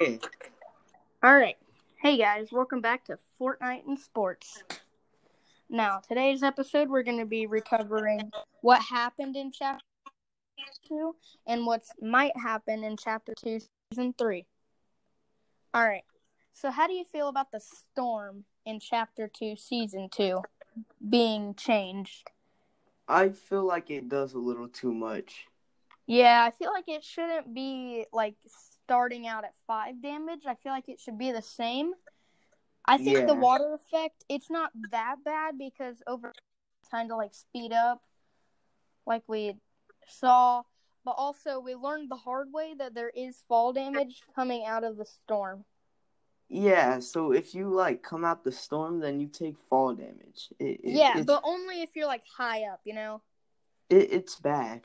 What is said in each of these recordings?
Okay. All right. Hey guys, welcome back to Fortnite and Sports. Now, today's episode, we're going to be recovering what happened in Chapter 2 and what might happen in Chapter 2, Season 3. All right. So, how do you feel about the storm in Chapter 2, Season 2 being changed? I feel like it does a little too much. Yeah, I feel like it shouldn't be like starting out at five damage. I feel like it should be the same. I think the water effect it's not that bad because over time to like speed up, like we saw. But also we learned the hard way that there is fall damage coming out of the storm. Yeah, so if you like come out the storm, then you take fall damage. It, it, yeah, but only if you're like high up, you know. it, it's bad.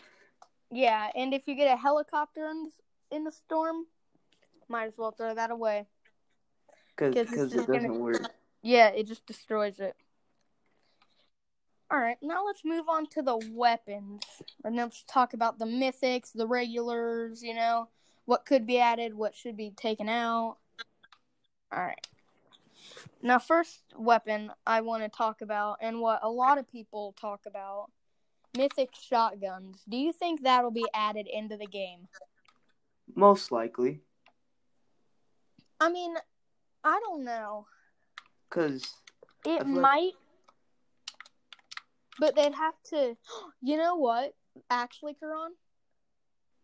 Yeah, and if you get a helicopter in in the storm, might as well throw that away. Because 'Cause because it doesn't gonna- work. Yeah, it just destroys it. All right, now let's move on to the weapons. And let's talk about the mythics, the regulars, you know, what could be added, what should be taken out. All right. Now, first weapon I want to talk about, and what a lot of people talk about mythic shotguns. Do you think that'll be added into the game? Most likely. I mean, I don't know. Because, It like- might, but they'd have to. You know what? Actually, Karan,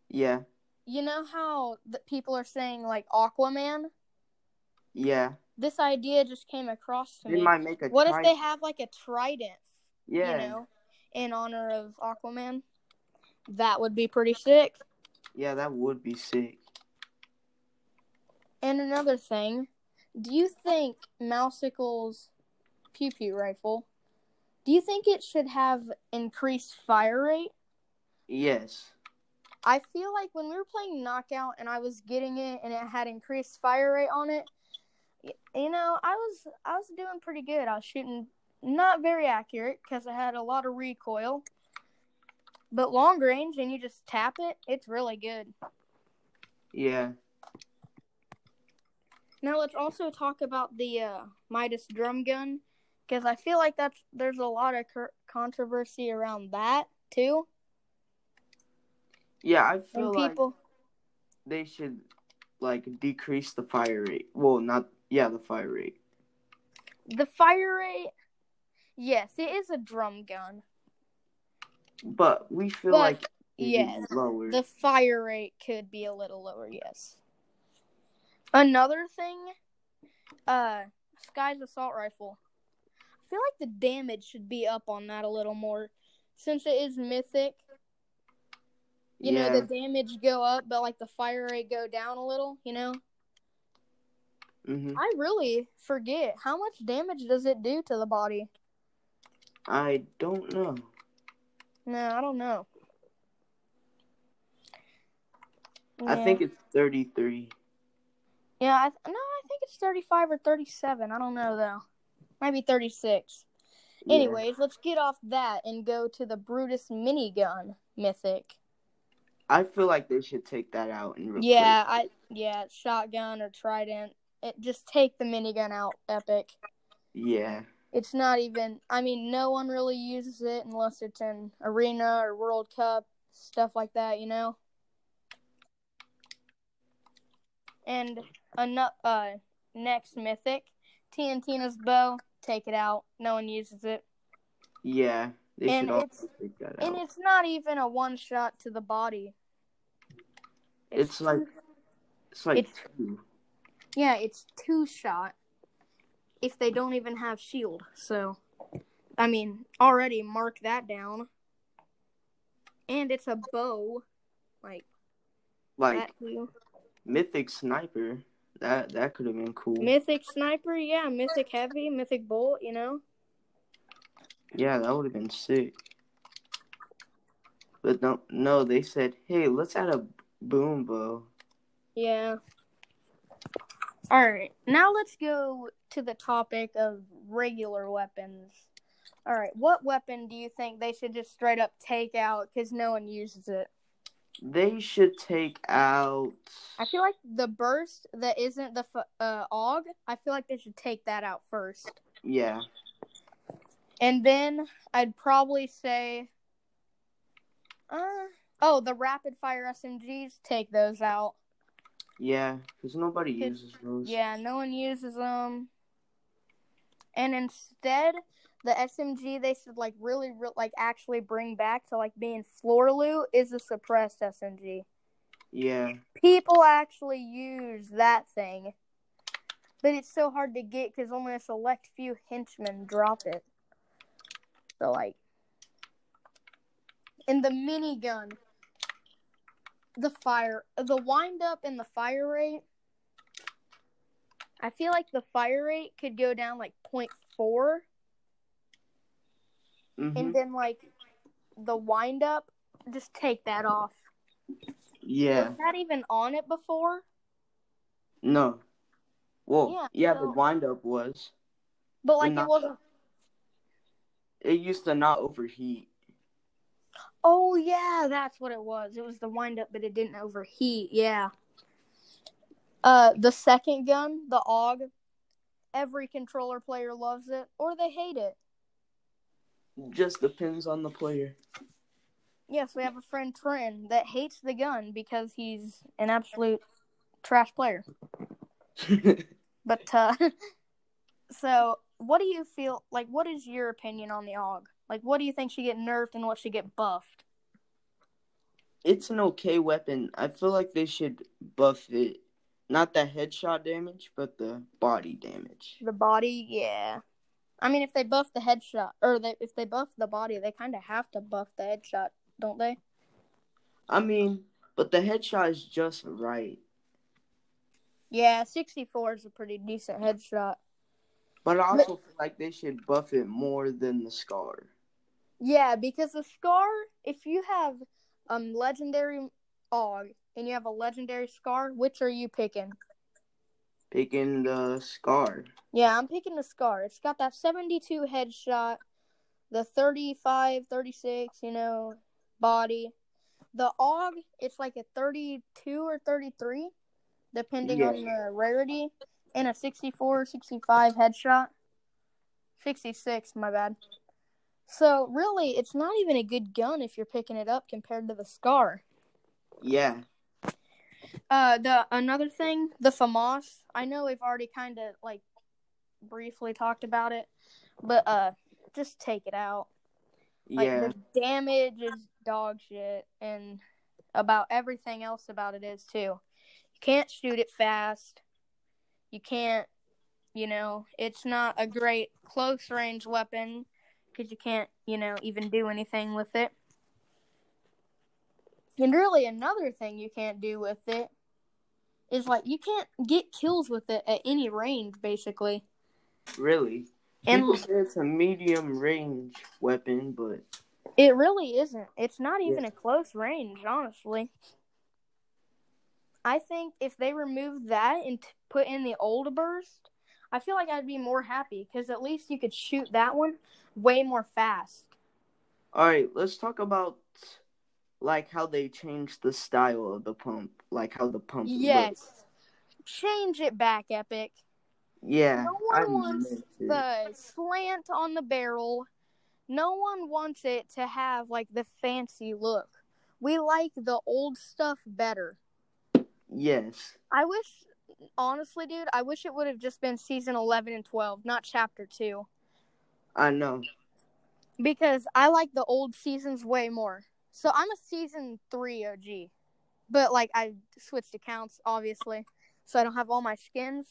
yeah, you know how the people are saying like Aquaman. yeah. This idea just came across to They me. might make a What if they have like a trident? Yeah. You know, in honor of Aquaman. That would be pretty sick. Yeah, that would be sick. And another thing, do you think Meowscles' pew pew rifle? Do you think it should have increased fire rate? Yes. I feel like when we were playing knockout and I was getting it and it had increased fire rate on it, you know, I was I was doing pretty good. I was shooting not very accurate because I had a lot of recoil, but long range and you just tap it, it's really good. Yeah. Now let's also talk about the uh, Midas drum gun because I feel like that's there's a lot of controversy around that too, Yeah, I and feel like people. they should like decrease the fire rate. Well, not yeah, the fire rate. The fire rate, yes, it is a drum gun. But we feel But, like yes, lower. The fire rate could be a little lower, yes. Another thing, uh, Sky's assault rifle. I feel like the damage should be up on that a little more, since it is mythic. You yeah. know, the damage go up, but like the fire rate go down a little. You know, hmm I really forget how much damage does it do to the body. I don't know. No, I don't know. I Yeah. think it's 33. Yeah, I th- no, I think it's 35 or 37. I don't know though. Maybe 36. Yeah. Anyways, let's get off that and go to the Brutus minigun mythic. I feel like they should take that out and replace Yeah, it. I yeah, shotgun or trident. It just take the minigun out, epic. Yeah. It's not even I mean, no one really uses it unless it's in arena or World Cup, stuff like that, you know. And ano- uh next mythic, TNTina's bow, take it out. No one uses it. Yeah. They And should also it's- take that And it's not even a one shot to the body. It's like it's like it's- two. yeah, it's two shot. If they don't even have shield, so I mean, already mark that down. And it's a bow, like Like. Mythic sniper. That that could have been cool. Mythic sniper, yeah, mythic heavy, mythic bolt, you know. yeah, that would have been sick. But no, no, they said, "Hey, let's add a boom bow." Yeah. All right, now let's go to the topic of regular weapons. All right, what weapon do you think they should just straight up take out because no one uses it? They should take out. I feel like the burst that isn't the uh, AUG, I feel like they should take that out first. Yeah. And then I'd probably say, uh, oh, the rapid fire SMGs, take those out. Yeah, because nobody 'Cause- uses those. Yeah, no one uses them. And instead, the SMG they should like really, re- like actually bring back to like being floor loot is a suppressed SMG. Yeah. People actually use that thing, but it's so hard to get because only a select few henchmen drop it. So like, in the minigun, the fire, the wind up and the fire rate. I feel like the fire rate could go down like 0.4 hmm and then like the wind up, just take that off. Yeah. Was that even on it before? No. Well, Yeah, yeah, so- the wind up was. But like not- it wasn't. It used to not overheat. Oh yeah, that's what it was. It was the wind up, but it didn't overheat. Yeah. Uh, the second gun, the AUG. Every controller player loves it, or they hate it. Just depends on the player. Yes, we have a friend Trin that hates the gun because he's an absolute trash player. But uh, so what do you feel like? What is your opinion on the AUG? Like, what do you think should get nerfed and what should get buffed? it's an okay weapon. I feel like they should buff it. Not the headshot damage, but the body damage. The body, yeah. I mean, if they buff the headshot, or they, if they buff the body, they kind of have to buff the headshot, don't they? I mean, but the headshot is just right. Yeah, 64 is a pretty decent headshot. But I also feel like they should buff it more than the scar. Yeah, because the scar, if you have um legendary AUG and you have a legendary scar, which are you picking? Picking the scar. Yeah, I'm picking the scar. It's got that 72 headshot, the 35, 36, you know, body. The AUG, it's like a 32 or 33, depending on the rarity, and a 64, 65 headshot. 66, my bad. So, really, it's not even a good gun if you're picking it up compared to the Scar. Yeah. Uh, the another thing, the FAMAS. I know we've already kind of like briefly talked about it, but uh, just take it out. Like yeah. the damage is dog shit, and about everything else about it is too. You can't shoot it fast. You can't, you know, it's not a great close range weapon because you can't, you know, even do anything with it. And really, another thing you can't do with it is like you can't get kills with it at any range, basically. Really. And- People say it's a medium range weapon, but It really isn't. It's not even Yeah. a close range, honestly. I think if they remove that and t- put in the old burst, I feel like I'd be more happy because at least you could shoot that one way more fast. all right, let's talk about like how they changed the style of the pump, like how the pump Yes. looks. Change it back, Epic. Yeah. No I one wants the slant on the barrel. No one wants it to have like the fancy look. We like the old stuff better. Yes. I wish, honestly, dude, I wish it would have just been season 11 and 12, not chapter 2. I know. Because I like the old seasons way more. So I'm a season 3 OG. But, like, I switched accounts, obviously. So I don't have all my skins.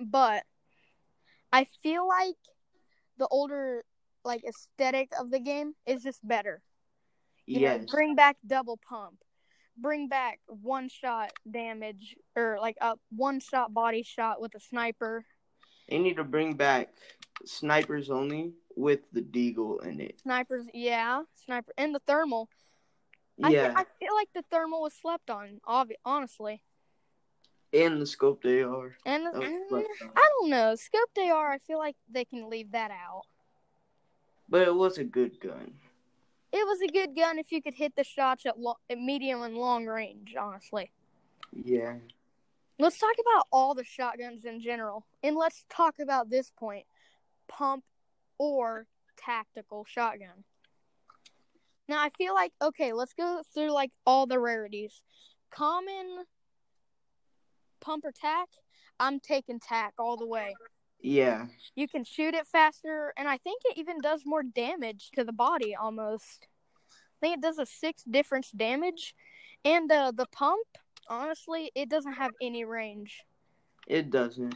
But I feel like the older, like, aesthetic of the game is just better. You know, bring back double pump. Bring back one shot damage or like a one shot body shot with a sniper. They need to bring back snipers only with the deagle in it. Snipers, yeah, sniper and the thermal. I, Yeah. I feel like the thermal was slept on, obvi- honestly. and the scope they are. And was mm. I don't know, scope AR. I feel like they can leave that out. But it was a good gun. it was a good gun if you could hit the shots at, lo- at medium and long range. Honestly, Yeah. let's talk about all the shotguns in general, and let's talk about this point: pump or tactical shotgun. Now, I feel like okay, let's go through like all the rarities. Common pump or tack. I'm taking tack all the way. Yeah. You can shoot it faster, and I think it even does more damage to the body almost. I think it does a six difference damage, and uh, the pump, honestly, it doesn't have any range. It doesn't.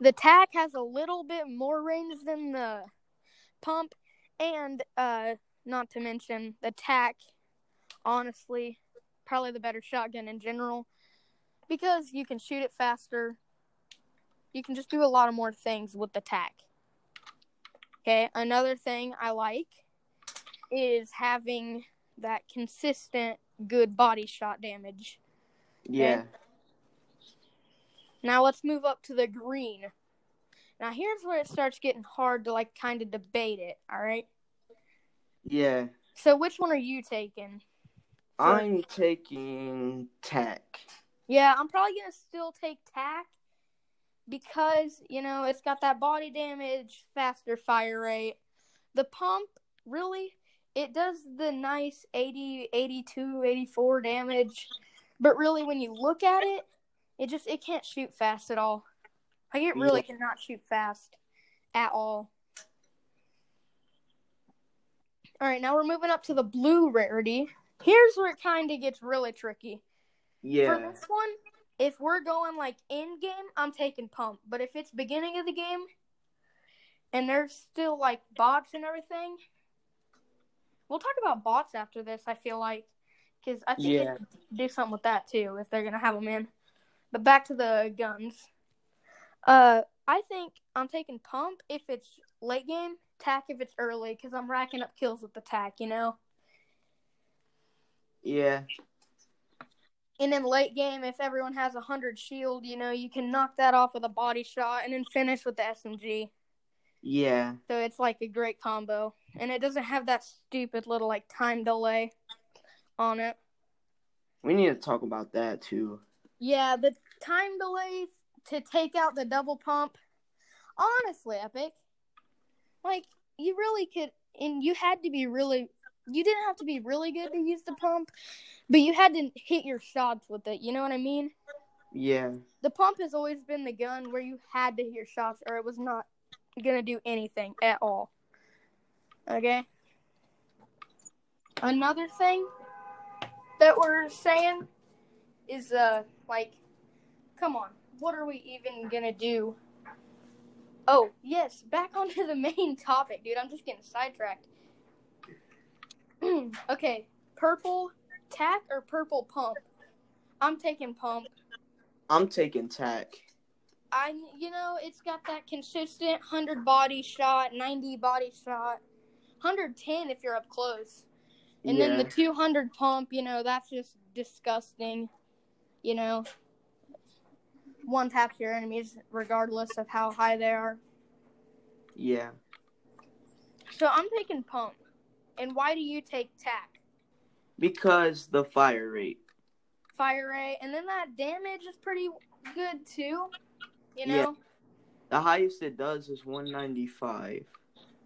The tack has a little bit more range than the pump, and uh, not to mention the tack. Honestly, probably the better shotgun in general because you can shoot it faster. You can just do a lot of more things with the tack. Okay, another thing I like is having that consistent good body shot damage. Yeah. Now let's move up to the green. Now here's where it starts getting hard to like kind of debate it, all right? Yeah. So which one are you taking? I'm taking tack. Yeah, I'm probably going to still take tack because, you know, it's got that body damage, faster fire rate. The pump, really, it does the nice 80, 82, 84 damage, but really when you look at it, it just it can't shoot fast at all. Like it really Yeah. cannot shoot fast at all. All right, now we're moving up to the blue rarity. Here's where it kind of gets really tricky. Yeah. For this one, if we're going like in game, I'm taking pump. But if it's beginning of the game and there's still like bots and everything, we'll talk about bots after this. I feel like because I think they Yeah. could do something with that too if they're gonna have them in. But back to the guns. Uh, I think I'm taking pump if it's late game, tack if it's early, because I'm racking up kills with the tack. You know. Yeah. And in late game, if everyone has a hundred shield, you know, you can knock that off with a body shot and then finish with the SMG. Yeah. So it's like a great combo. And it doesn't have that stupid little like time delay on it. We need to talk about that too. Yeah, the time delay to take out the double pump. Honestly, Epic. Like, you really could and you had to be really you didn't have to be really good to use the pump, but you had to hit your shots with it, you know what I mean? Yeah. the pump has always been the gun where you had to hear shots or it was not gonna do anything at all. Okay. Another thing that we're saying is uh like come on, what are we even gonna do? Oh, yes, back onto the main topic, dude. I'm just getting sidetracked. okay, purple tack or purple pump? I'm taking pump. I'm taking tack. I, you know, it's got that consistent 100 body shot, 90 body shot, 110 if you're up close. And yeah. then the 200 pump, you know, that's just disgusting. You know, one taps your enemies regardless of how high they are. yeah. So I'm taking pump. And why do you take tack? Because the fire rate. Fire rate, and then that damage is pretty good too. You know? Yeah. The highest it does is 195.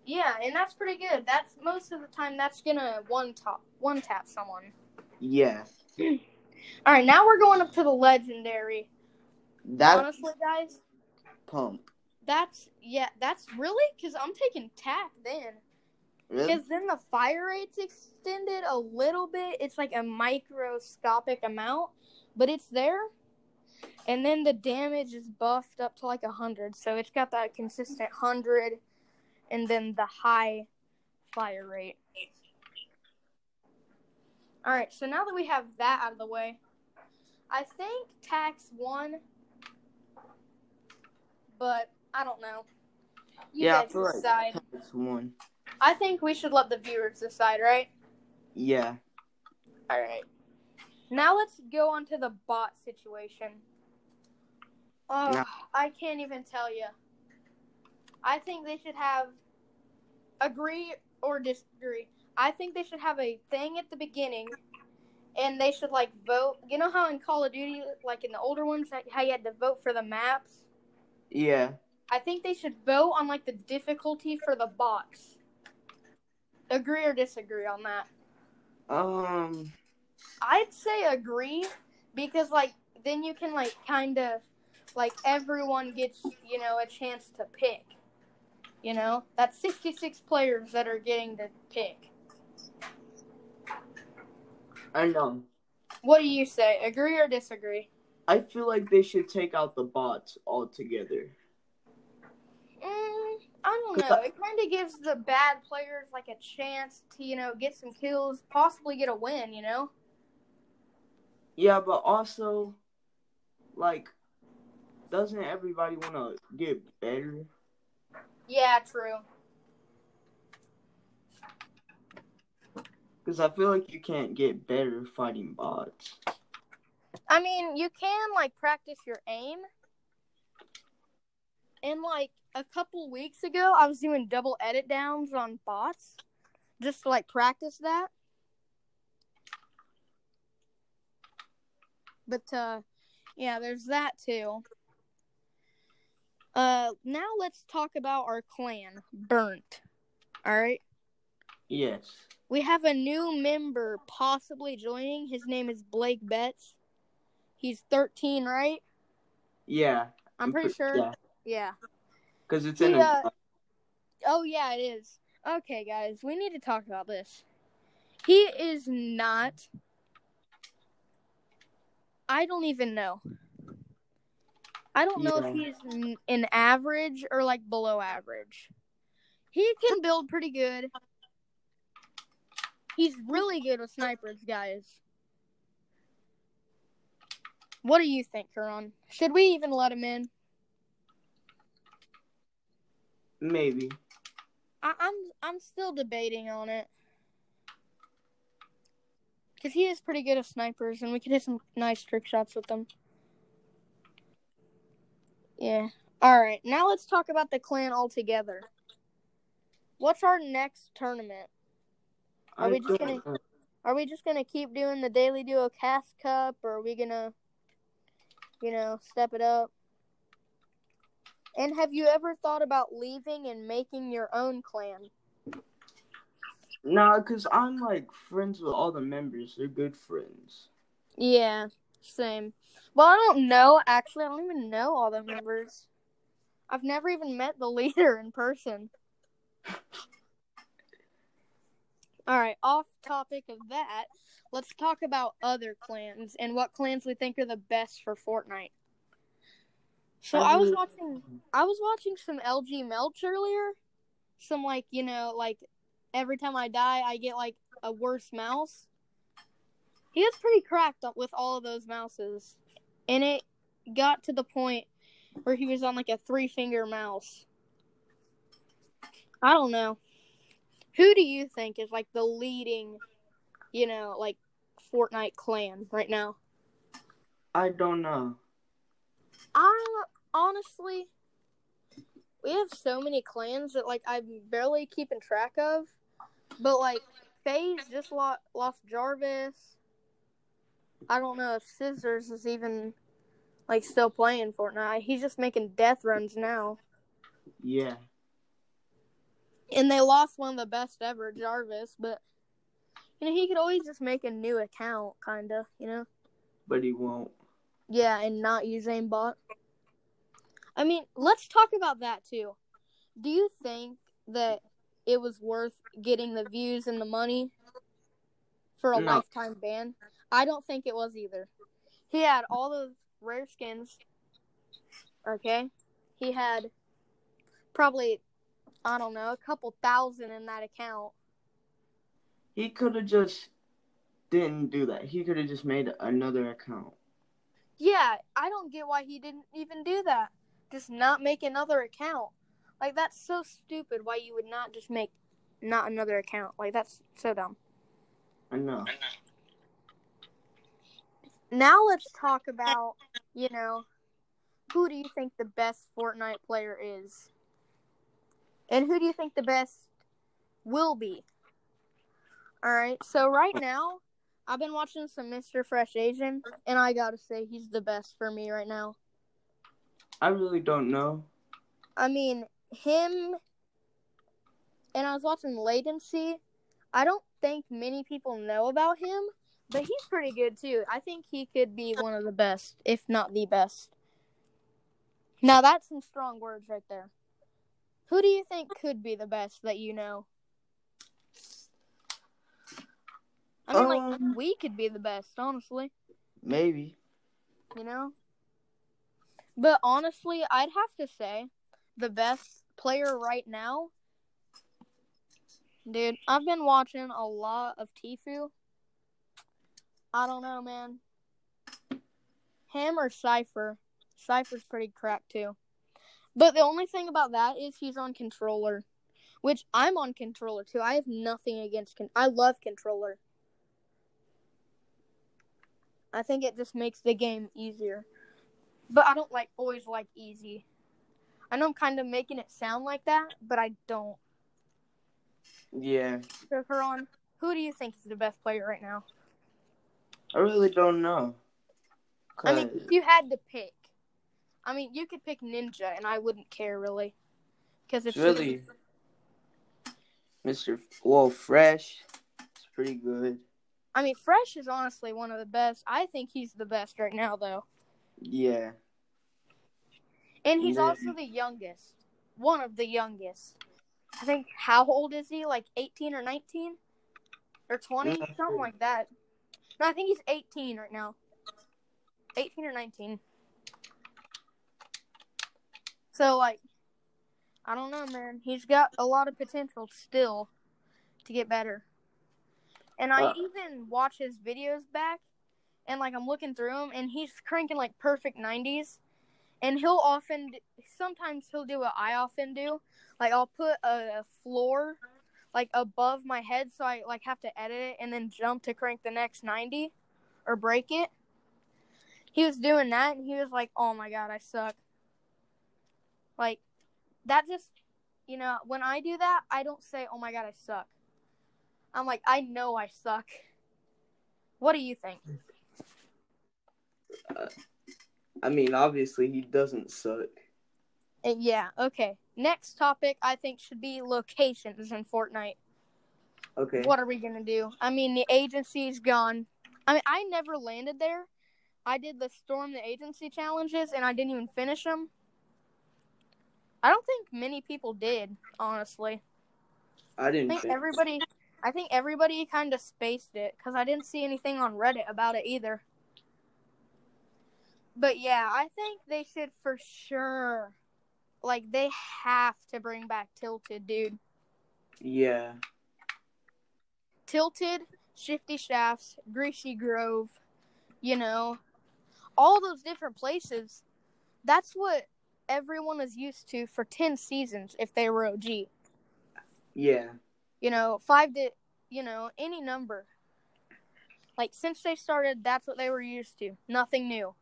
Yeah, and that's pretty good. That's most of the time that's gonna one top one tap someone. Yeah. All right, now we're going up to the legendary. That Honestly, guys, pump. that's yeah, that's really because I'm taking tack then. Really? Because then the fire rate's extended a little bit. It's like a microscopic amount, but it's there. And then the damage is buffed up to like a hundred, so it's got that consistent hundred, and then the high fire rate. All right, so now that we have that out of the way, I think tax one, but I don't know. You yeah, I guys feel like decide. tack's one. I think we should let the viewers decide, right? Yeah. All right. Now let's go on to the bot situation. Oh. I can't even tell you. I think they should have agree or disagree. I think they should have a thing at the beginning, and they should like vote. You know how in Call of Duty, like in the older ones, how you had to vote for the maps. Yeah. I think they should vote on like the difficulty for the bots. Agree or disagree on that? Um. I'd say agree because like then you can like kind of like everyone gets you know a chance to pick. You know that's sixty six players that are getting to pick. I know. What do you say? Agree or disagree? I feel like they should take out the bots altogether. Mm, I don't know. It kind of gives the bad players like a chance to, you know, get some kills, possibly get a win, you know? Yeah, but also, like, doesn't everybody want to get better? Yeah, true. Because I feel like you can't get better fighting bots. I mean, you can, like, practice your aim. And, like, a couple weeks ago, I was doing double edit downs on bots just to, like, practice that. But, uh, yeah, there's that too. Uh, now let's talk about our clan, Burnt. All right. Yes. We have a new member possibly joining. His name is Blake Betts. He's 13, right? Yeah. I'm pretty sure. Yeah. Yeah. Because it's He, in a. uh, Oh yeah, it is. Okay, guys, we need to talk about this. He is not. I don't even know. I don't know if he's an average or like below average. He can build pretty good. He's really good with snipers, guys. What do you think, Karan? Should we even let him in? Maybe. I, I'm I'm still debating on it. Cause he is pretty good at snipers, and we could hit some nice trick shots with them. Yeah. All right. Now let's talk about the clan altogether. What's our next tournament? Are we just gonna-. Are we just gonna keep doing the daily duo cash cup, or are we gonna, you know, step it up? And have you ever thought about leaving and making your own clan? Nah, because I'm like friends with all the members. They're good friends. Yeah, same. Well, I don't know. Actually, I don't even know all the members. I've never even met the leader in person. All right, off topic of that, let's talk about other clans and what clans we think are the best for Fortnite. So I was um, watching I was watching some LG Melch earlier. Some like, you know, like every time I die I get like a worse mouse. He was pretty cracked up with all of those mouses. And it got to the point where he was on like a three finger mouse. I don't know. Who do you think is like the leading, you know, like Fortnite clan right now? I don't know. I honestly, we have so many clans that like I'm barely keeping track of. But like FaZe just lost, lost Jarvis. I don't know if Cizzorz is even like still playing Fortnite. He's just making death runs now. Yeah. And they lost one of the best ever, Jarvis, but you know, he could always just make a new account kinda, you know? But he won't. Yeah, and not use aimbot. I mean, let's talk about that too. Do you think that it was worth getting the views and the money for a No. lifetime ban? I don't think it was either. He had all those rare skins. Okay? He had probably I don't know, a couple thousand in that account. He could have just didn't do that. He could have just made another account. Yeah, I don't get why he didn't even do that. Just not make another account. Like that's so stupid why you would not just make not another account. Like that's so dumb. I know. Now let's talk about, you know, who do you think the best Fortnite player is? And who do you think the best will be? All right. So right now, I've been watching some Mr. Fresh Asian, and I gotta say he's the best for me right now. I really don't know. I mean, him. And I was watching Latency. I don't think many people know about him, but he's pretty good too. I think he could be one of the best, if not the best. Now that's some strong words right there. Who do you think could be the best that you know? I mean, like Um, we could be the best, honestly. Maybe. You know. But honestly, I'd have to say the best player right now. Dude, I've been watching a lot of Tfue. I don't know, man. Him or Sypher. Sypher's pretty crack too. But the only thing about that is he's on controller, which I'm on controller too. I have nothing against con- I love controller. I think it just makes the game easier. But I don't like always like easy. I know I'm kind of making it sound like that, but I don't. Yeah. So, who do you think is the best player right now? I really don't know. I mean, if you had to pick, I mean, you could pick Ninja, and I wouldn't care really, because it's it's really Mr. Well, Fresh. It's pretty good. I mean, Fresh is honestly one of the best. I think he's the best right now, though, Yeah. and he's Yeah. also the youngest, one of the youngest. I think how old is he? Like eighteen or nineteen, or twenty, something like that. No, I think he's eighteen right now. Eighteen or nineteen. So like, I don't know, man. He's got a lot of potential still to get better. And I Uh, even watch his videos back, and like I'm looking through them, and he's cranking like perfect nineties. And he'll often, sometimes he'll do what I often do. Like I'll put a, a floor like above my head, so I like have to edit it and then jump to crank the next ninety or break it. He was doing that, and he was like, "Oh my god, I suck." Like that just, you know, when I do that, I don't say, "Oh my god, I suck." I'm like, I know I suck. What do you think? I mean, obviously he doesn't suck. Uh, yeah, okay. Next topic I think should be locations in Fortnite. Okay. What are we gonna do? I mean, the agency's gone. I mean, I never landed there. I did the storm the agency challenges, and I didn't even finish them. I don't think many people did, honestly. I I didn't think think. everybody, I think everybody kind of spaced it because I didn't see anything on Reddit about it either. But yeah, I think they should for sure, like they have to bring back Tilted, dude. Yeah. Tilted, Shifty Shafts, Greasy Grove, you know, all those different places. That's what everyone is used to for 10 seasons if they were OG. Yeah. You know, five to, you know, any number. Like, since they started, that's what they were used to. Nothing new.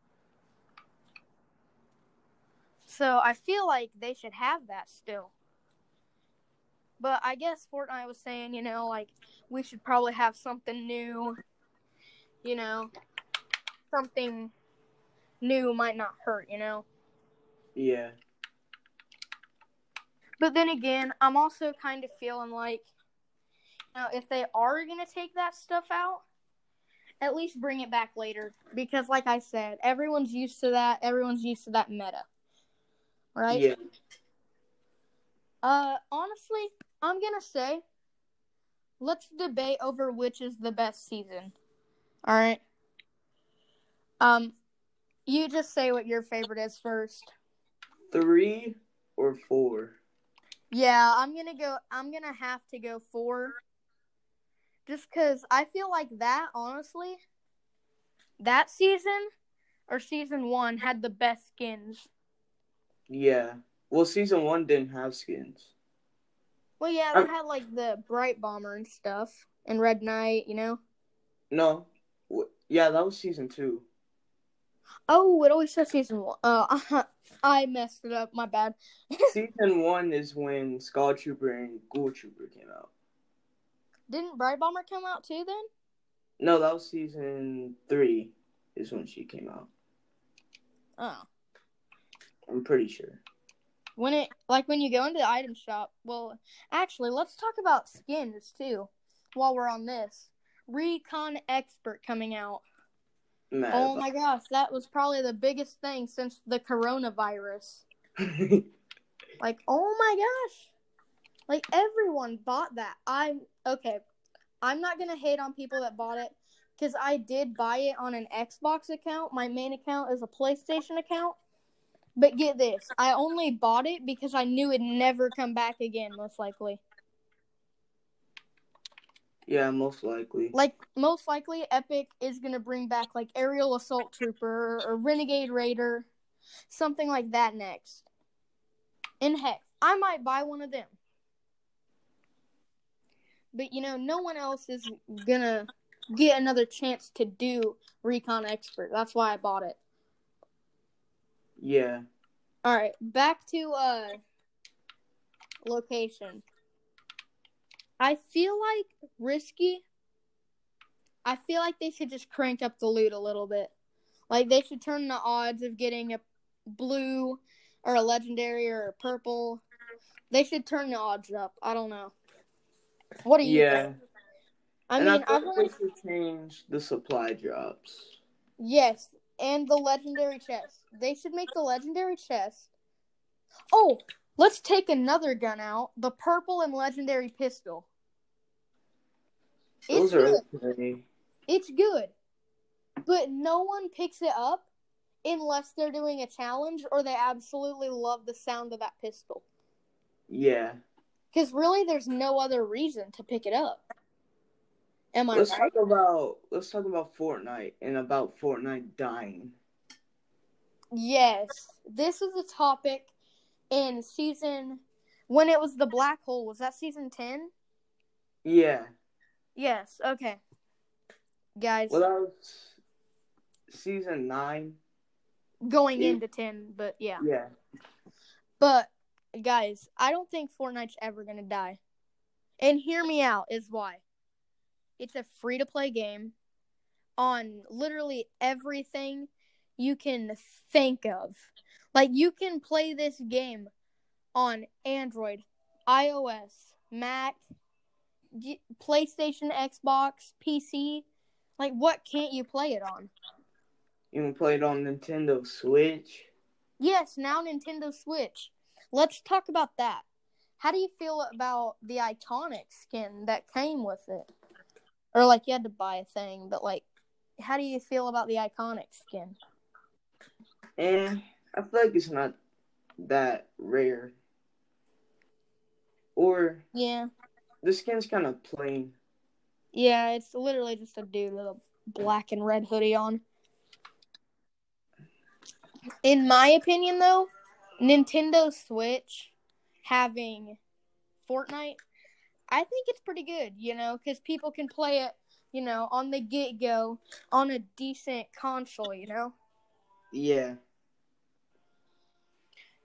So I feel like they should have that still. But I guess Fortnite was saying, you know, like, we should probably have something new. You know, something new might not hurt, you know? Yeah. But then again, I'm also kind of feeling like, you know, if they are going to take that stuff out, at least bring it back later. Because, like I said, everyone's used to that. Everyone's used to that meta. Right? Yeah. Uh, honestly, I'm going to say, let's debate over which is the best season. All right? Um, you just say what your favorite is first. Three or four. Yeah, I'm gonna go. I'm gonna have to go four. Just because I feel like that, honestly, that season or season one had the best skins. Yeah. Well, season one didn't have skins. Well, yeah, they Um, had like the Bright Bomber and stuff and Red Knight, you know. No. Yeah, that was season two. Oh, it always says season one. Uh, I messed it up. My bad. season one is when Skull Trooper and Ghoul Trooper came out. Didn't Bright Bomber come out too then? No, that was season three. Is when she came out. Oh. I'm pretty sure. When it like when you go into the item shop, well, actually, let's talk about skins too. While we're on this, Recon Expert coming out. Mad Oh my gosh, that was probably the biggest thing since the coronavirus. Like, oh my gosh. Like everyone bought that. I'm okay. I'm not going to hate on people that bought it cuz I did buy it on an Xbox account. My main account is a PlayStation account. But get this, I only bought it because I knew it'd never come back again most likely. Yeah, most likely. Like most likely Epic is to bring back like Aerial Assault Trooper or Renegade Raider, something like that next. And heck, I might buy one of them. But you know, no one else is gonna get another chance to do Recon Expert. That's why I bought it. Yeah. All right, back to uh location. I feel like risky. I feel like they should just crank up the loot a little bit. Like they should turn the odds of getting a blue or a legendary or a purple. They should turn the odds up. I don't know. What do you Yeah. think? I and mean, I think I've only should change the supply drops. Yes, and the legendary chest. They should make the legendary chest. Oh, let's take another gun out. The purple and legendary pistol. It's Those are good. It's good. But no one picks it up unless they're doing a challenge or they absolutely love the sound of that pistol. Yeah. Because really, there's no other reason to pick it up. Am I Let's right? talk about let's talk about Fortnite and about Fortnite dying. Yes, this is a topic in season when it was the black hole. Was that season ten? Yeah. Yes. Okay, guys, Well, that was season nine. going yeah. into ten, but yeah, Yeah. but guys, I don't think Fortnite's ever gonna die. And hear me out is why. It's a free to play game on literally everything you can think of. Like you can play this game on Android, iOS, Mac, PlayStation, Xbox, PC. Like what can't you play it on? You can play it on Nintendo Switch. Yes, now Nintendo Switch. Let's talk about that. How do you feel about the iconic skin that came with it? Or like you had to buy a thing, but like how do you feel about the iconic skin? And I feel like it's not that rare. Or Yeah. the skin's kind of plain. Yeah, it's literally just a dude with a black and red hoodie on. In my opinion, though, Nintendo Switch having Fortnite, I think it's pretty good, you know, because people can play it, you know, on the get go on a decent console, you know? Yeah.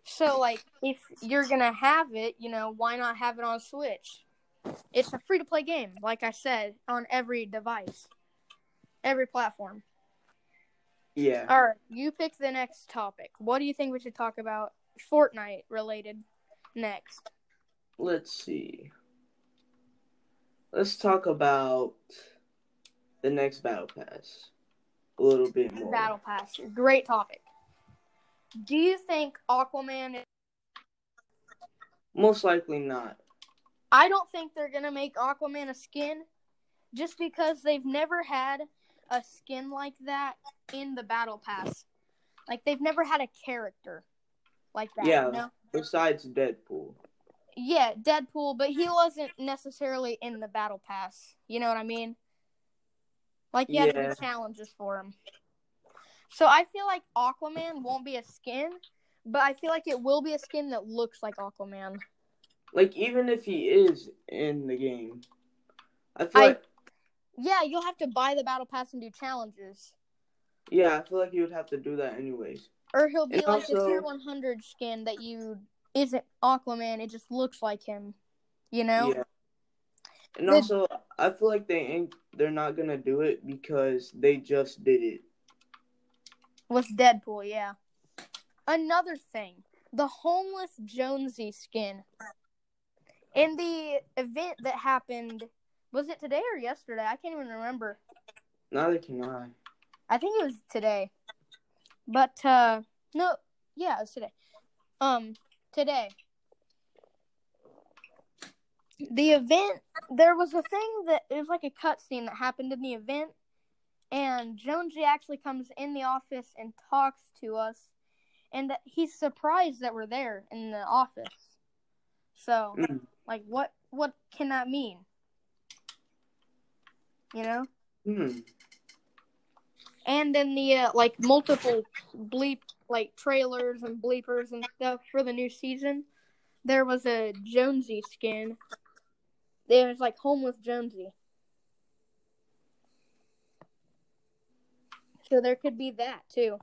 So, like, if you're going to have it, you know, why not have it on Switch? It's a free to play game, like I said, on every device, every platform. Yeah. All right, you pick the next topic. What do you think we should talk about Fortnite related next? Let's see. Let's talk about the next battle pass a little bit more. Battle Pass. Great topic. Do you think Aquaman Is- Most likely not. I don't think they're going to make Aquaman a skin just because they've never had a skin like that in the Battle Pass. Like they've never had a character like that, Yeah. you know? Besides Deadpool. Yeah, Deadpool, but he wasn't necessarily in the battle pass. You know what I mean? Like you had to do challenges for him. So I feel like Aquaman won't be a skin, but I feel like it will be a skin that looks like Aquaman. Like even if he is in the game, I feel I- like Yeah, you'll have to buy the battle pass and do challenges. yeah, I feel like you would have to do that anyways. Or he'll be And like a also- tier 100 skin that you isn't Aquaman, it just looks like him. You know? Yeah. And The- also, I feel like they ain't. They're not gonna do it because they just did it. Was Deadpool, yeah. Another thing, the homeless Jonesy skin. In the event that happened, was it today or yesterday? I can't even remember. Neither can I. I think it was today. But uh no, yeah, it was today. Um today. The event there was a thing that it was like a cutscene that happened in the event and Jonesy actually comes in the office and talks to us and he's surprised that we're there in the office. So, Mm. like what what can that mean? You know? Hmm. and then the uh, like multiple bleep like trailers and bleepers and stuff for the new season there was a jonesy skin there was like homeless jonesy so there could be that too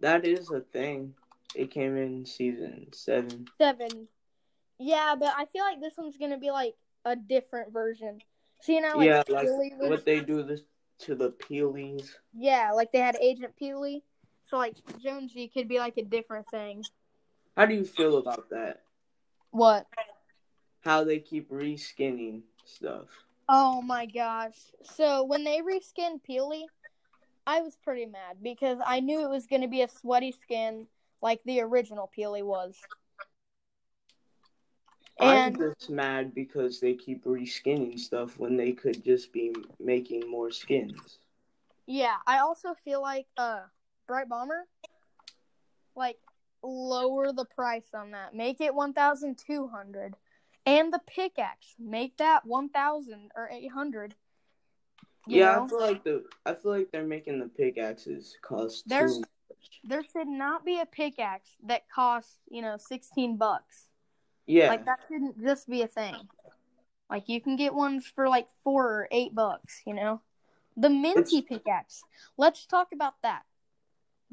That is a thing. It came in season seven. seven yeah but i feel like this one's gonna be like a different version so you know like yeah, like was- what they do this to the Peelys. yeah like they had agent peely so like jonesy could be like a different thing How do you feel about that? what How they keep reskinning stuff. Oh my gosh. So when they reskinned Peely, I was pretty mad because I knew it was going to be a sweaty skin like the original Peely was. I'm just mad because they keep reskinning stuff when they could just be making more skins. yeah, I also feel like uh Bright Bomber like lower the price on that. Make it 1200. And the pickaxe, make that 1000 or 800. Yeah, know? I feel like the I feel like they're making the pickaxes cost There's- too. There should not be a pickaxe that costs, you know, 16 bucks. Yeah, Like that shouldn't just be a thing. Like you can get ones for like four or eight bucks, you know? The minty pickaxe. Let's talk about that.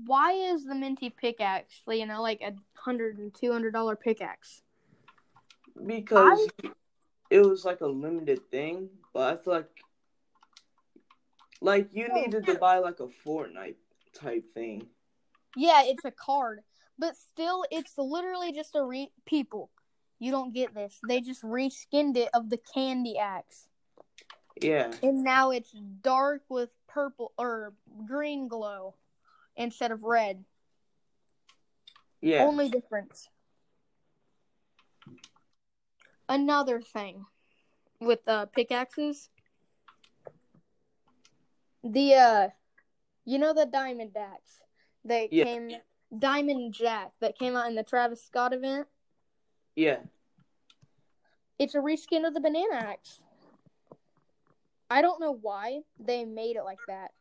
Why is the minty pickaxe, you know, like a hundred and two hundred dollar pickaxe? Because it was like a limited thing, but I feel like like you needed to buy like a Fortnite type thing. Yeah, it's a card, but still, it's literally just a re. People, you don't get this. They just reskinned it of the candy axe, Yeah, and now it's dark with purple or green glow instead of red. yeah. Only difference. Another thing with uh, pickaxes, the uh, you know the diamond axe that Yeah. came diamond jack that came out in the Travis Scott event. yeah. It's a reskin of the banana axe. I don't know why they made it like that.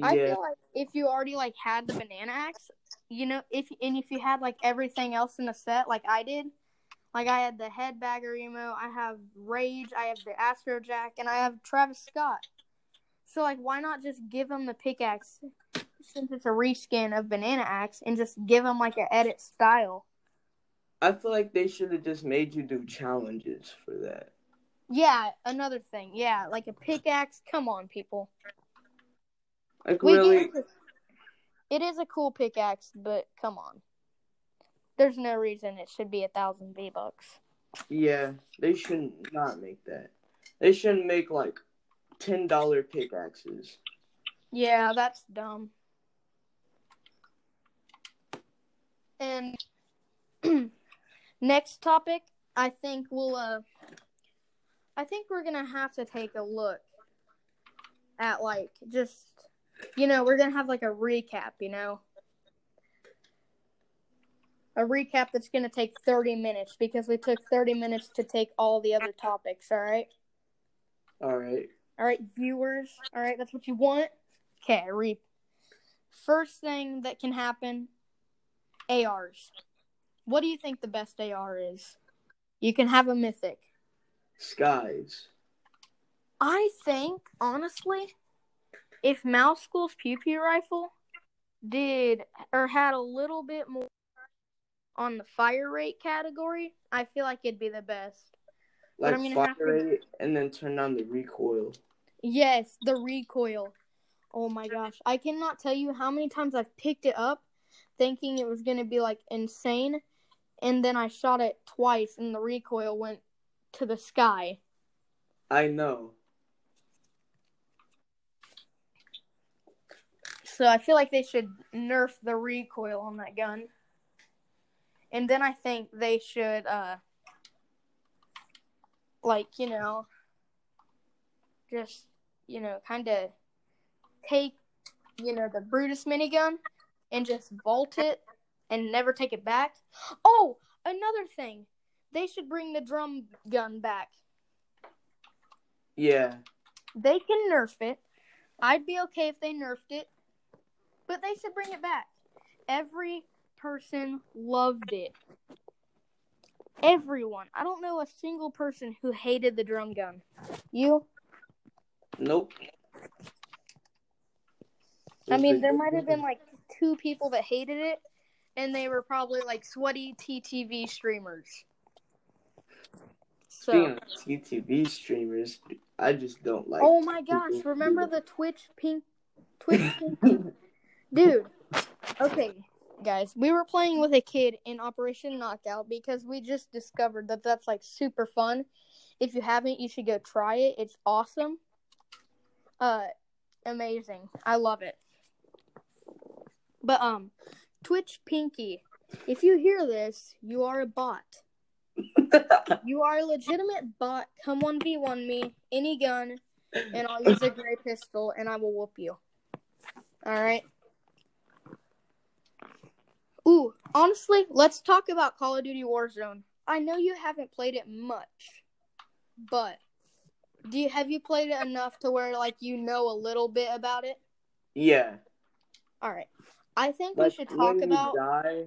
I feel like if you already like had the banana axe, you know, if and if you had like everything else in the set, like I did, like I had the headbagger emo, I have Rage, I have the Astro Jack, and I have Travis Scott. So like, why not just give him the pickaxe since it's a reskin of banana axe, and just give him like an edit style? I feel like they should have just made you do challenges for that. Yeah, another thing. Yeah, like a pickaxe. Come on, people. Like We really. It is a cool pickaxe, but come on. There's no reason it should be a thousand V bucks. yeah, they shouldn't not make that. They shouldn't make like ten dollar pickaxes. Yeah, that's dumb. And next topic, I think we'll uh I think we're gonna have to take a look at like just you know, we're gonna have like a recap, you know. A recap that's gonna take thirty minutes because we took thirty minutes to take all the other topics, alright? All right. All right, viewers. All right, that's what you want. Okay, reap. First thing that can happen ARs. What do you think the best AR is? You can have a mythic. Skies. I think, honestly, if Mouse School's Peow Peow Rifle did or had a little bit more on the fire rate category, I feel like it'd be the best. But Like I'm gonna fire have to- and then turn on the recoil. Yes, the recoil. Oh my gosh. I cannot tell you how many times I've picked it up thinking it was going to be like insane and then I shot it twice and the recoil went to the sky. I know. So I feel like they should nerf the recoil on that gun. And then I think they should uh like, you know, just, you know, kind of take, you know, the Brutus minigun and just vault it and never take it back. Oh, another thing. They should bring the drum gun back. Yeah. They can nerf it. I'd be okay if they nerfed it, but they should bring it back. Every person loved it. Everyone. I don't know a single person who hated the drum gun. You? Nope. I mean, there might have been like two people that hated it, and they were probably like sweaty TTV streamers. Speaking So, of TTV streamers, I just don't like. oh my gosh, remember the Twitch pink, Twitch pink Dude, okay, guys, we were playing with a kid in Operation Knockout because we just discovered that that's like super fun. If you haven't, you should go try it. It's awesome. Uh, amazing. I love it. But um, Twitch Pinky, if you hear this, you are a bot. You are a legitimate bot. Come one v one me, any gun, and I'll use a gray pistol, and I will whoop you. All right. Ooh, honestly, let's talk about Call of Duty Warzone. I know you haven't played it much, but do you have you played it enough to where like you know a little bit about it? yeah. All right. I think Like, we should talk about die.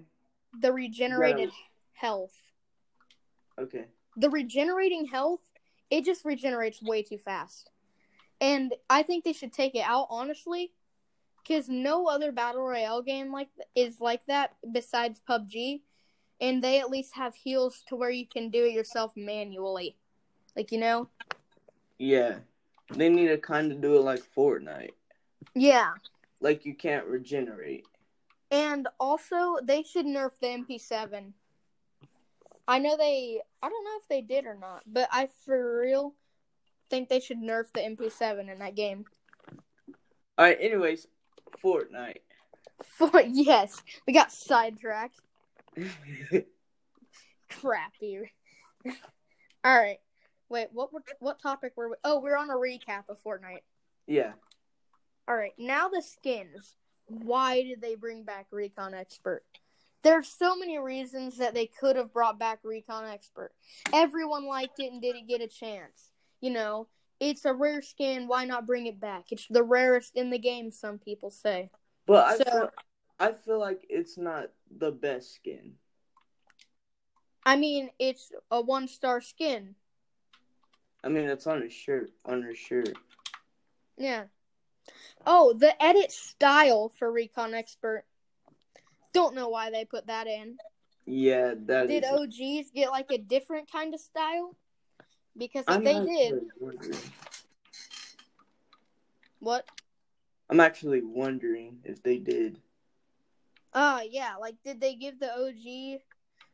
the regenerated Yeah. health. Okay. The regenerating health, it just regenerates way too fast. And I think they should take it out honestly cuz no other battle royale game like is like that besides PUBG and they at least have heals to where you can do it yourself manually. Like, you know? Yeah. They need to kind of do it like Fortnite. Yeah. Like you can't regenerate. And also, they should nerf the MP7. I know they. I don't know if they did or not, but I for real think they should nerf the MP7 in that game. All right. Anyways, Fortnite. For yes, we got sidetracked. Crappy. All right. Wait, what were- what topic were we? Oh, we're on a recap of Fortnite. yeah. All right, now the skins. Why did they bring back Recon Expert? There's so many reasons that they could have brought back Recon Expert. Everyone liked it and didn't get a chance. You know, it's a rare skin. Why not bring it back? It's the rarest in the game. Some people say. But I feel I feel like it's not the best skin. I mean, it's a one star skin. I mean, it's on his shirt. On her shirt. Yeah. Oh, the edit style for Recon Expert. Don't know why they put that in. Yeah, that Did is- OGs get like a different kind of style? Because if I'm they did, wondering. what? I'm actually wondering if they did. Uh yeah, like did they give the OG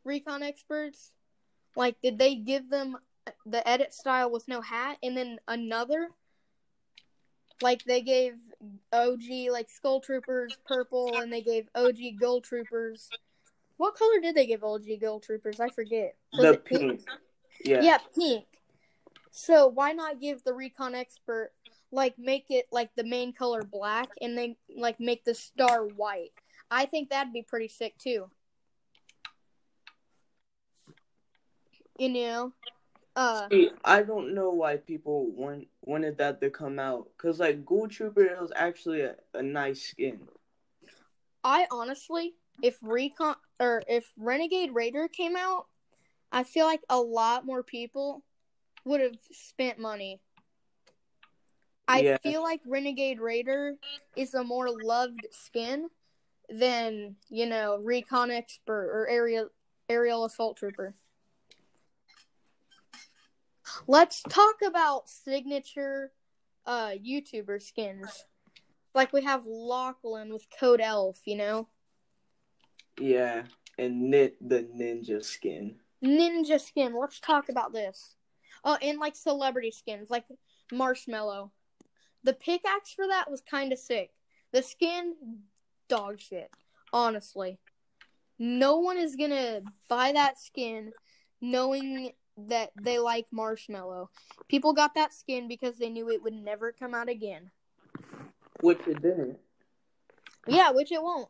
recon experts like did they give them the edit style with no hat and then another like they gave OG like skull troopers purple and they gave OG ghoul troopers what color did they give OG ghoul troopers? I forget. Was the it pink. Yeah. Yeah, pink. So why not give the recon expert like make it like the main color black and then like make the star white? I think that'd be pretty sick too. You know, uh, See, I don't know why people want wanted that to come out. Cause like Ghoul Trooper was actually a, a nice skin. I honestly, if recon or if Renegade Raider came out, I feel like a lot more people would have spent money. I Yeah. feel like Renegade Raider is a more loved skin than you know Recon Expert or Aerial Aerial Assault Trooper. Let's talk about signature uh YouTuber skins. Like we have Lachlan with Code Elf, you know? Yeah, and knit the ninja skin. Ninja skin. Let's talk about this. Oh, and like celebrity skins, like Marshmello. The pickaxe for that was kind of sick. The skin, dog shit. Honestly, no one is gonna buy that skin knowing that they like Marshmello. People got that skin because they knew it would never come out again. Which it didn't. Yeah, which it won't.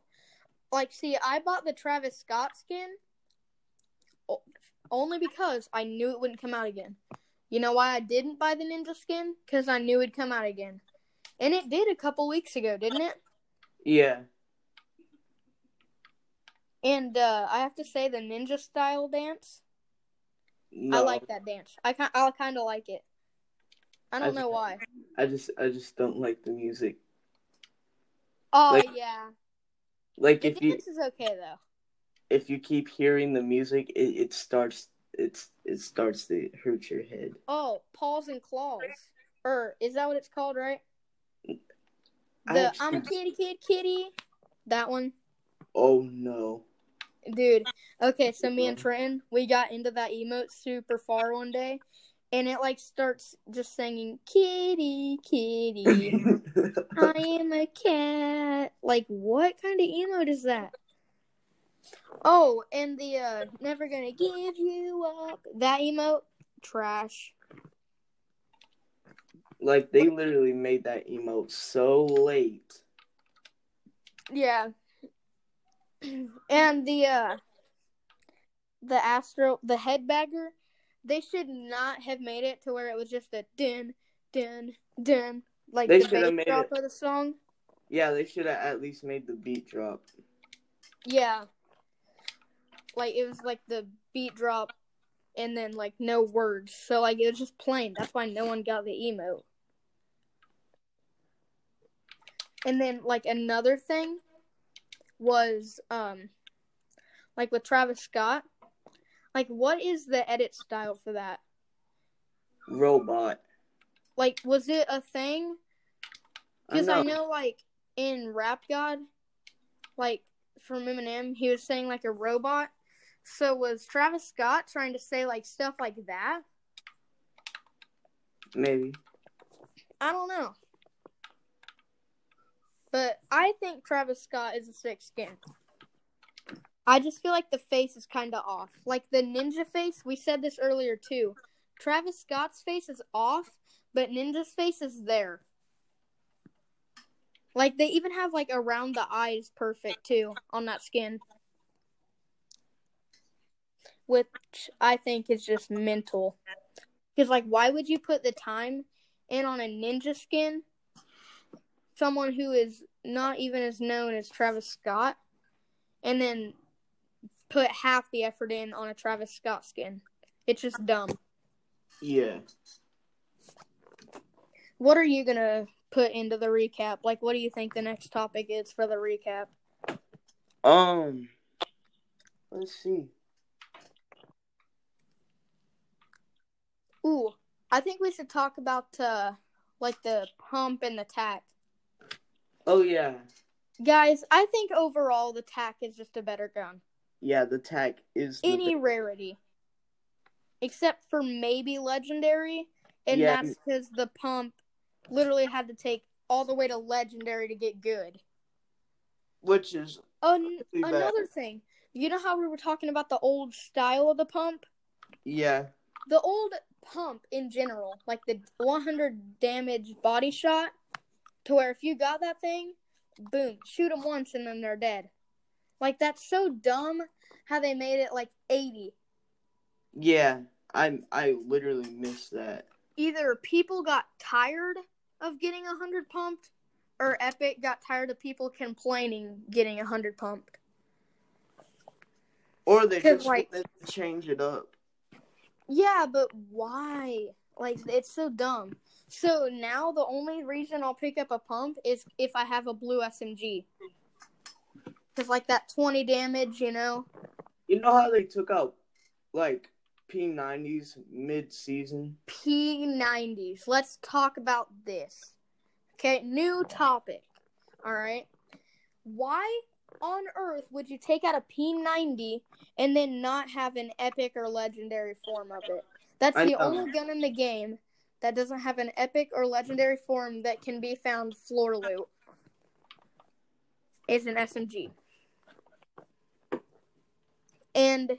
Like, see, I bought the Travis Scott skin only because I knew it wouldn't come out again. You know why I didn't buy the ninja skin? Because I knew it'd come out again. And it did a couple weeks ago, didn't it? Yeah. And uh, I have to say, the ninja style dance, No, I like that dance. I, ki- I kind of like it. I don't I- know why. I just I just don't like the music. Oh, like- yeah. Like The if you dance is okay, though. if you keep hearing the music, it, it starts it's it starts to hurt your head. Oh, paws and claws. Or is that what it's called, right? The actually- I'm a kitty kid kitty. That one. Oh no. Dude. Okay, so me and Trenton, we got into that emote super far one day. And it like starts just singing kitty kitty. I am a cat. Like what kind of emote is that? Oh, and the uh never gonna give you up. That emote trash. like they literally made that emote so late. Yeah. And the uh the astro the headbagger, they should not have made it to where it was just a din din din like They the should have bass drop it- of the song. Yeah, they should have at least made the beat drop. Yeah. Like it was like the beat drop and then like no words. So like it was just plain. That's why no one got the emote. And then like another thing was um like with Travis Scott. Like what is the edit style for that? Robot. Like was it a thing? Because I know. know, like, in Rap God, like, from Eminem, he was saying, like, a robot. So was Travis Scott trying to say, like, stuff like that? Maybe. I don't know. But I think Travis Scott is a sick skin. I just feel like the face is kind of off. Like the ninja face, we said this earlier too. Travis Scott's face is off, but Ninja's face is there. Like they even have like around the eyes perfect too on that skin. Which I think is just mental. Because like why would you put the time in on a ninja skin? Someone who is not even as known as Travis Scott, and then put half the effort in on a Travis Scott skin. It's just dumb. Yeah. What are you gonna put into the recap? Like, what do you think the next topic is for the recap? Um. Let's see. Ooh, I think we should talk about uh, like the pump and the tack. Oh yeah. Guys, I think overall the tack is just a better gun. Yeah, the tag is Any be- rarity, except for maybe legendary, and Yeah. that's because the pump literally had to take all the way to legendary to get good. which is An- Too bad. another thing, you know how we were talking about the old style of the pump? yeah. The old pump in general, like the 100 damage body shot, to where if you got that thing, boom, shoot them once and then they're dead. Like that's so dumb how they made it like 80. Yeah. I I literally missed that. Either people got tired of getting 100 pumped, or Epic got tired of people complaining getting 100 pumped. Or they just like- wanted to change it up. Yeah, but why? Like it's so dumb. So now the only reason I'll pick up a pump is if I have a blue SMG. Cause like that twenty damage, you know. You know how they took out like P90s mid season. P90s. Let's talk about this. Okay, new topic. All right. Why on earth would you take out a P90 and then not have an epic or legendary form of it? That's the only gun in the game that doesn't have an epic or legendary form that can be found floor loot. Is an SMG. And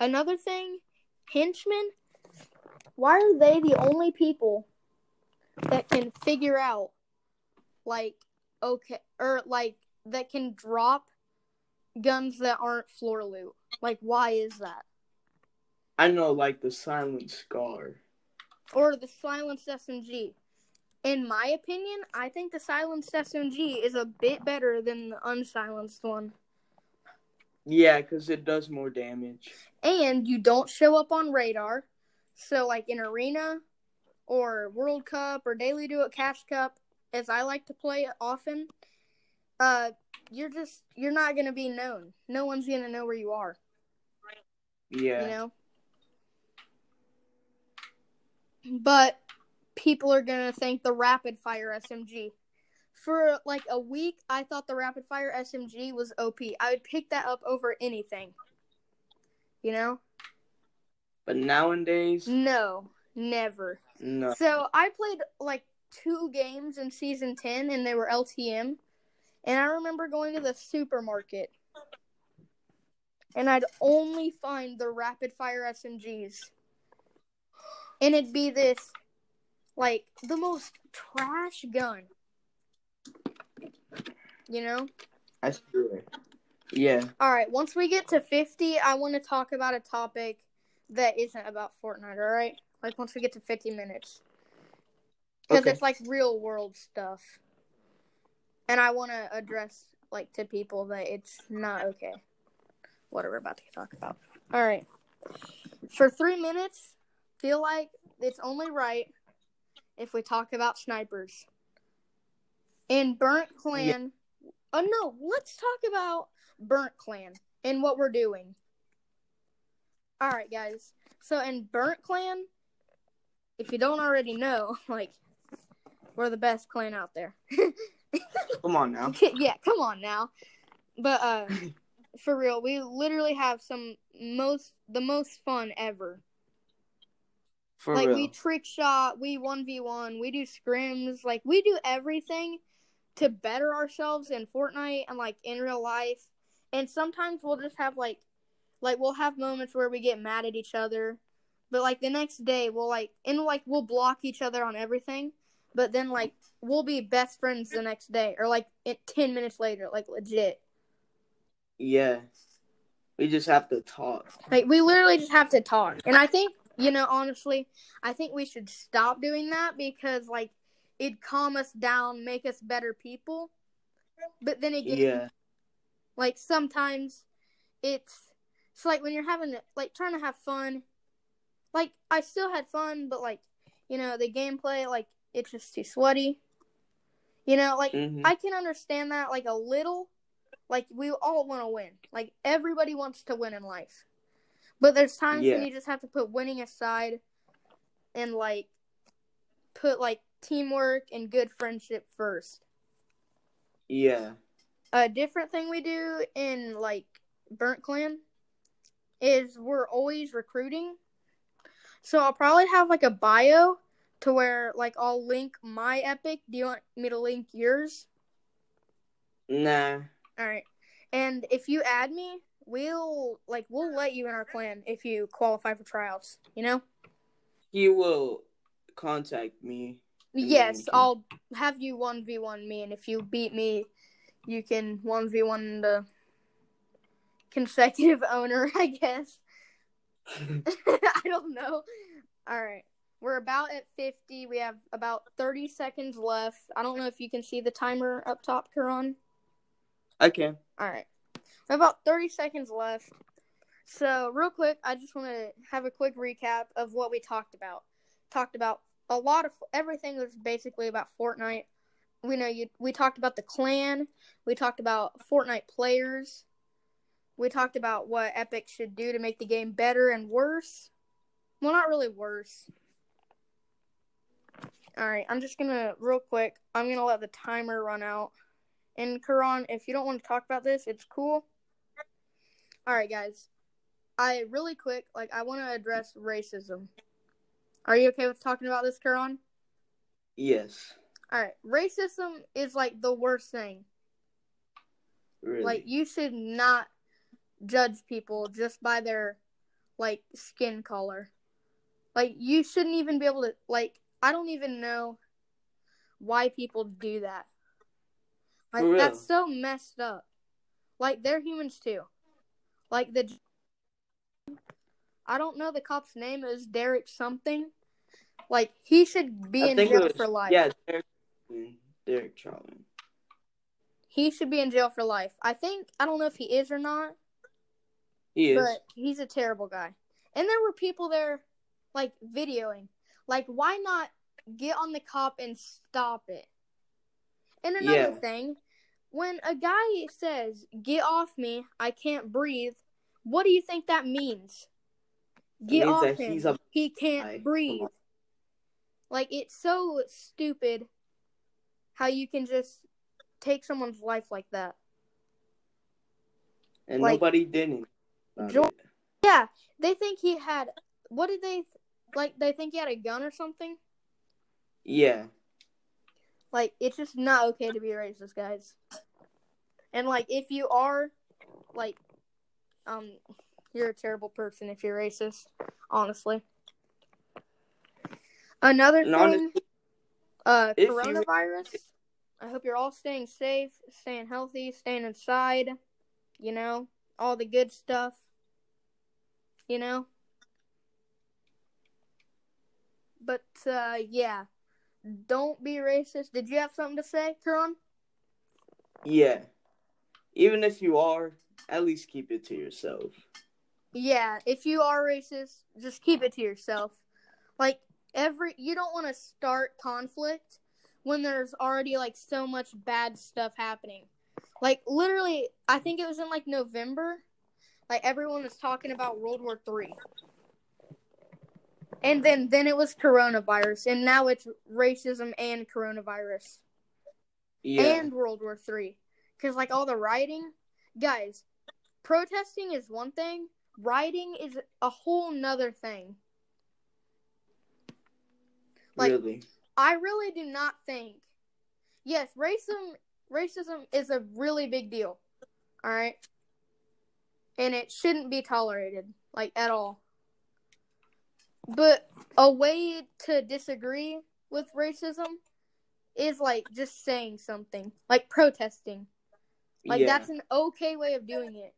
another thing, henchmen, why are they the only people that can figure out like okay or like that can drop guns that aren't floor loot? Like why is that? I know, like the Silent Scar. Or the silenced SMG. In my opinion, I think the silenced SMG is a bit better than the unsilenced one. Yeah, because it does more damage. and you don't show up on radar. So, like in Arena or World Cup or Daily Duo Cash Cup, as I like to play often, uh, you're just you're not gonna be known. No one's gonna know where you are. Yeah. You know. But people are gonna thank the rapid fire SMG. For like a week, I thought the rapid fire SMG was OP. I would pick that up over anything. You know. But nowadays, No, never. no. So I played like two games in season 10 and they were LTM. And I remember going to the supermarket and I'd only find the rapid fire SMGs. And it'd be this like the most trash gun. You know? It. Yeah. All right, once we get to 50, I want to talk about a topic that isn't about Fortnite, all right? Like once we get to 50 minutes. Because Okay. it's like real world stuff. And I want to address like to people that it's not okay. What are we're about to talk about. All right. For 3 minutes, feel like it's only right if we talk about snipers. In Burnt Clan, Oh no, let's talk about Burnt Clan and what we're doing. All right, guys. So in Burnt Clan, if you don't already know, like we're the best clan out there. Come on now. yeah, come on now. But uh for real, we literally have some most the most fun ever. For like real. we trick shot, we one v one, we do scrims, like we do everything to better ourselves in Fortnite and like in real life. And sometimes we'll just have like like we'll have moments where we get mad at each other. But like the next day we'll like and like we'll block each other on everything. But then like we'll be best friends the next day or like it, 10 minutes later, like legit. Yeah. We just have to talk. Like we literally just have to talk. And I think, you know, honestly, I think we should stop doing that because like it'd calm us down, make us better people. But then again, Yeah. like sometimes it's it's like when you're having like trying to have fun. Like I still had fun, but like, you know, the gameplay like it's just too sweaty. You know, like hmm I can understand that like a little. Like we all want to win. Like everybody wants to win in life. But there's times Yeah. when you just have to put winning aside and like put like teamwork and good friendship first. Yeah. A different thing we do in like Burnt Clan is we're always recruiting. So I'll probably have like a bio to where like I'll link my epic. Do you want me to link yours? Nah. All right. And if you add me, we'll like we'll let you in our clan if you qualify for tryouts. You know? He will contact me. Yes, then we can- I'll have you one v one me, and if you beat me, you can one v one the consecutive owner. I guess. I don't know. All right. We're about at 50. We have about 30 seconds left. I don't know if you can see the timer up top, Karan. can. All right. We have about 30 seconds left. So, real quick, I just want to have a quick recap of what we talked about. Talked about a lot of everything was basically about Fortnite. We know you we talked about the clan, we talked about Fortnite players. We talked about what Epic should do to make the game better and worse. Well, not really worse. All right, I'm just gonna real quick. I'm gonna let the timer run out. And Karan, if you don't want to talk about this, it's cool. All right, guys. I really quick, like, I want to address racism. Are you okay with talking about this, Karan? Yes. All right, racism is like the worst thing. Really. Like, you should not judge people just by their like skin color. Like, you shouldn't even be able to like. I don't even know why people do that. Like, that's so messed up. Like, they're humans too. Like the. I don't know the cop's name. is Derek something. Like he should be I in jail was- for life. Yeah, Derek, Derek Charlton. He should be in jail for life. I think I don't know if he is or not, He is. but he's a terrible guy. And there were people there like videoing. Like why not get on the cop and stop it? And another Yeah. thing, when a guy says, "Get off me, I can't breathe," what do you think that means? Get means off him. a he can't guy. breathe. Like it's so stupid how you can just take someone's life like that. and like- nobody didn't. Yeah, they think he had. What did they like? They think he had a gun or something. Yeah. Like it's just not okay to be racist, guys. And like if you are, like, um, you're a terrible person if you're racist. Honestly. Another And thing, honestly, uh, coronavirus. I hope you're all staying safe, staying healthy, staying inside. You know, all the good stuff. You know. But uh, yeah, don't be racist. Did you have something to say, Karan? yeah. Even if you are, at least keep it to yourself. Yeah, if you are racist, just keep it to yourself. Like every you don't want to start conflict when there's already like so much bad stuff happening. Like literally, I think it was in like November, like everyone was talking about World War 3. And then then it was coronavirus and now it's racism and coronavirus Yeah. and World War Three, because like all the rioting, guys, protesting is one thing, rioting is a whole nother thing. like- really. I really do not think. Yes, racism racism is a really big deal. All right, and it shouldn't be tolerated like at all. But a way to disagree with racism is like just saying something, like protesting. Like yeah. that's an okay way of doing it.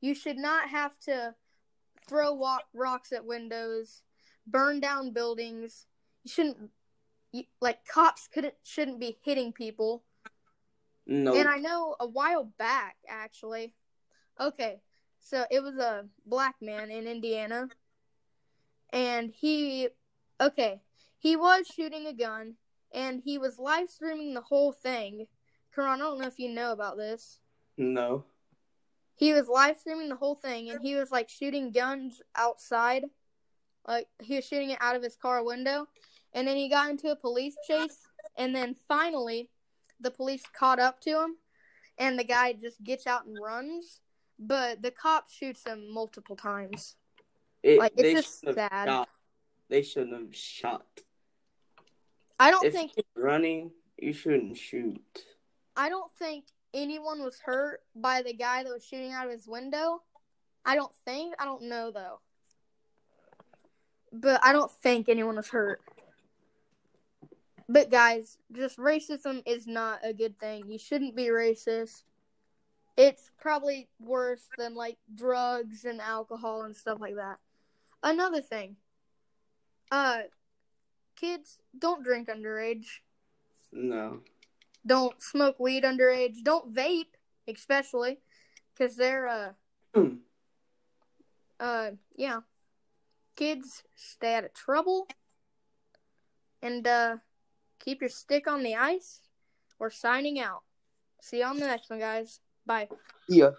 You should not have to throw wa- rocks at windows, burn down buildings. You shouldn't you, like cops couldn't shouldn't be hitting people. no. And I know a while back actually. Okay. So it was a black man in Indiana and he okay, he was shooting a gun and he was live streaming the whole thing. Karan, I don't know if you know about this. no. he was live streaming the whole thing and he was like shooting guns outside like he was shooting it out of his car window and then he got into a police chase and then finally the police caught up to him and the guy just gets out and runs but the cop shoots him multiple times It, like it's they just sad. Shot. They shouldn't have shot. i don't if think running, you shouldn't shoot. i don't think anyone was hurt by the guy that was shooting out of his window. I don't think i don't know though. But i don't think anyone was hurt. But guys just racism is not a good thing. You shouldn't be racist. It's probably worse than like drugs and alcohol and stuff like that another thing uh kids don't drink underage No. don't smoke weed underage. Don't vape, especially, because they're uh Hmm. uh yeah. Kids stay out of trouble, and uh keep your stick on the ice. We're signing out. See you on the next one, guys. Bye. Yeah.